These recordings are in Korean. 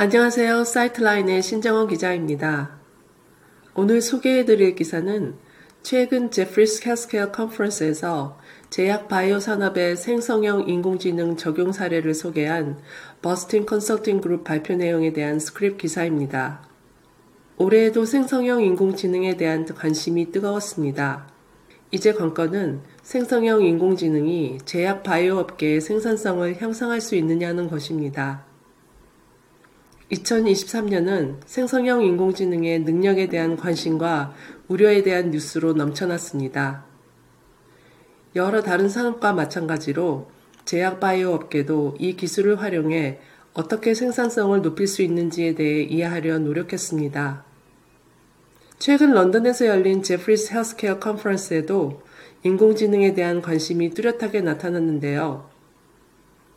안녕하세요. 사이트라인의 신정원 기자입니다. 오늘 소개해드릴 기사는 최근 제프리스 헬스케어 컨퍼런스에서 제약 바이오 산업의 생성형 인공지능 적용 사례를 소개한 보스턴 컨설팅 그룹 발표 내용에 대한 Scrip 기사입니다. 올해에도 생성형 인공지능에 대한 관심이 뜨거웠습니다. 이제 관건은 생성형 인공지능이 제약 바이오 업계의 생산성을 향상할 수 있느냐는 것입니다. 2023년은 생성형 인공지능의 능력에 대한 관심과 우려에 대한 뉴스로 넘쳐났습니다. 여러 다른 산업과 마찬가지로 제약 바이오 업계도 이 기술을 활용해 어떻게 생산성을 높일 수 있는지에 대해 이해하려 노력했습니다. 최근 런던에서 열린 제프리스 헬스케어 컨퍼런스에도 인공지능에 대한 관심이 뚜렷하게 나타났는데요.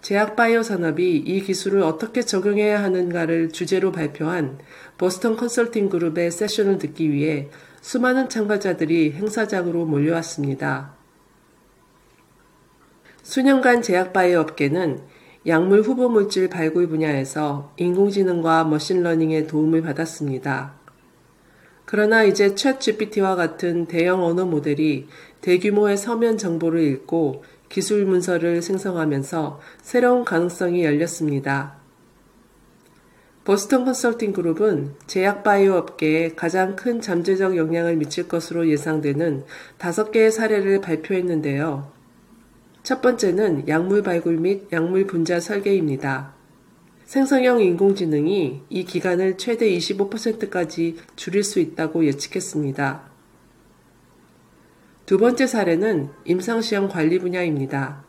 제약 바이오 산업이 이 기술을 어떻게 적용해야 하는가를 주제로 발표한 보스턴 컨설팅 그룹의 세션을 듣기 위해 수많은 참가자들이 행사장으로 몰려왔습니다. 수년간 제약 바이오 업계는 약물 후보 물질 발굴 분야에서 인공지능과 machine learning의 도움을 받았습니다. 그러나 이제 ChatGPT와 같은 대형 언어 모델이 대규모의 서면 정보를 읽고 기술 문서를 생성하면서 새로운 가능성이 열렸습니다. 보스턴 컨설팅 그룹은 제약 바이오 업계에 가장 큰 잠재적 영향을 미칠 것으로 예상되는 다섯 개의 사례를 발표했는데요. 첫 번째는 약물 발굴 및 약물 분자 설계입니다. 생성형 인공지능이 이 기간을 최대 25%까지 줄일 수 있다고 예측했습니다. 두 번째 사례는 임상시험 관리 분야입니다.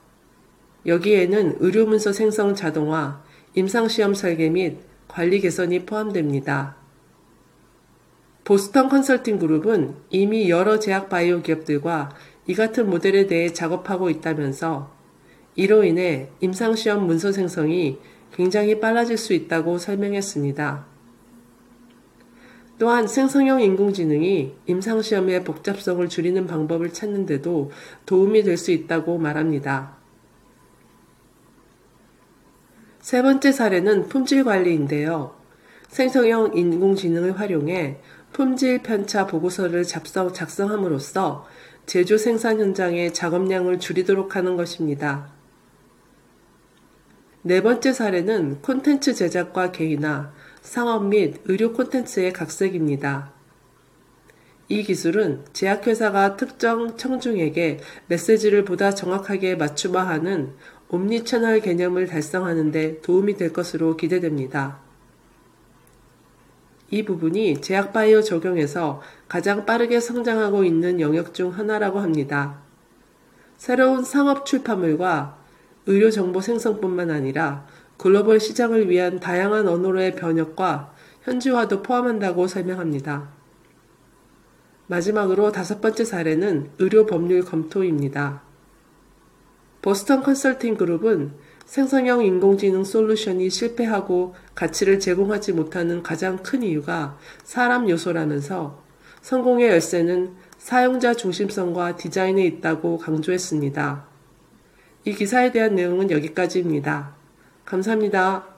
여기에는 의료문서 생성 자동화, 임상시험 설계 및 관리 개선이 포함됩니다. 보스턴 컨설팅 그룹은 이미 여러 제약 바이오 기업들과 이 같은 모델에 대해 작업하고 있다면서 이로 인해 임상시험 문서 생성이 굉장히 빨라질 수 있다고 설명했습니다. 또한 생성형 인공지능이 임상시험의 복잡성을 줄이는 방법을 찾는데도 도움이 될 수 있다고 말합니다. 세 번째 사례는 품질 관리인데요. 생성형 인공지능을 활용해 품질 편차 보고서를 작성, 작성함으로써 제조 생산 현장의 작업량을 줄이도록 하는 것입니다. 네 번째 사례는 콘텐츠 제작과 개인화, 상업 및 의료 콘텐츠의 각색입니다. 이 기술은 제약회사가 특정 청중에게 메시지를 보다 정확하게 맞춤화하는 옴니 채널 개념을 달성하는 데 도움이 될 것으로 기대됩니다. 이 부분이 제약 바이오 적용에서 가장 빠르게 성장하고 있는 영역 중 하나라고 합니다. 새로운 상업 출판물과 의료 정보 생성뿐만 아니라 글로벌 시장을 위한 다양한 언어로의 번역과 현지화도 포함한다고 설명합니다. 마지막으로 다섯 번째 사례는 의료 법률 검토입니다. 보스턴 컨설팅 그룹은 생성형 인공지능 솔루션이 실패하고 가치를 제공하지 못하는 가장 큰 이유가 사람 요소라면서 성공의 열쇠는 사용자 중심성과 디자인에 있다고 강조했습니다. 이 기사에 대한 내용은 여기까지입니다. 감사합니다.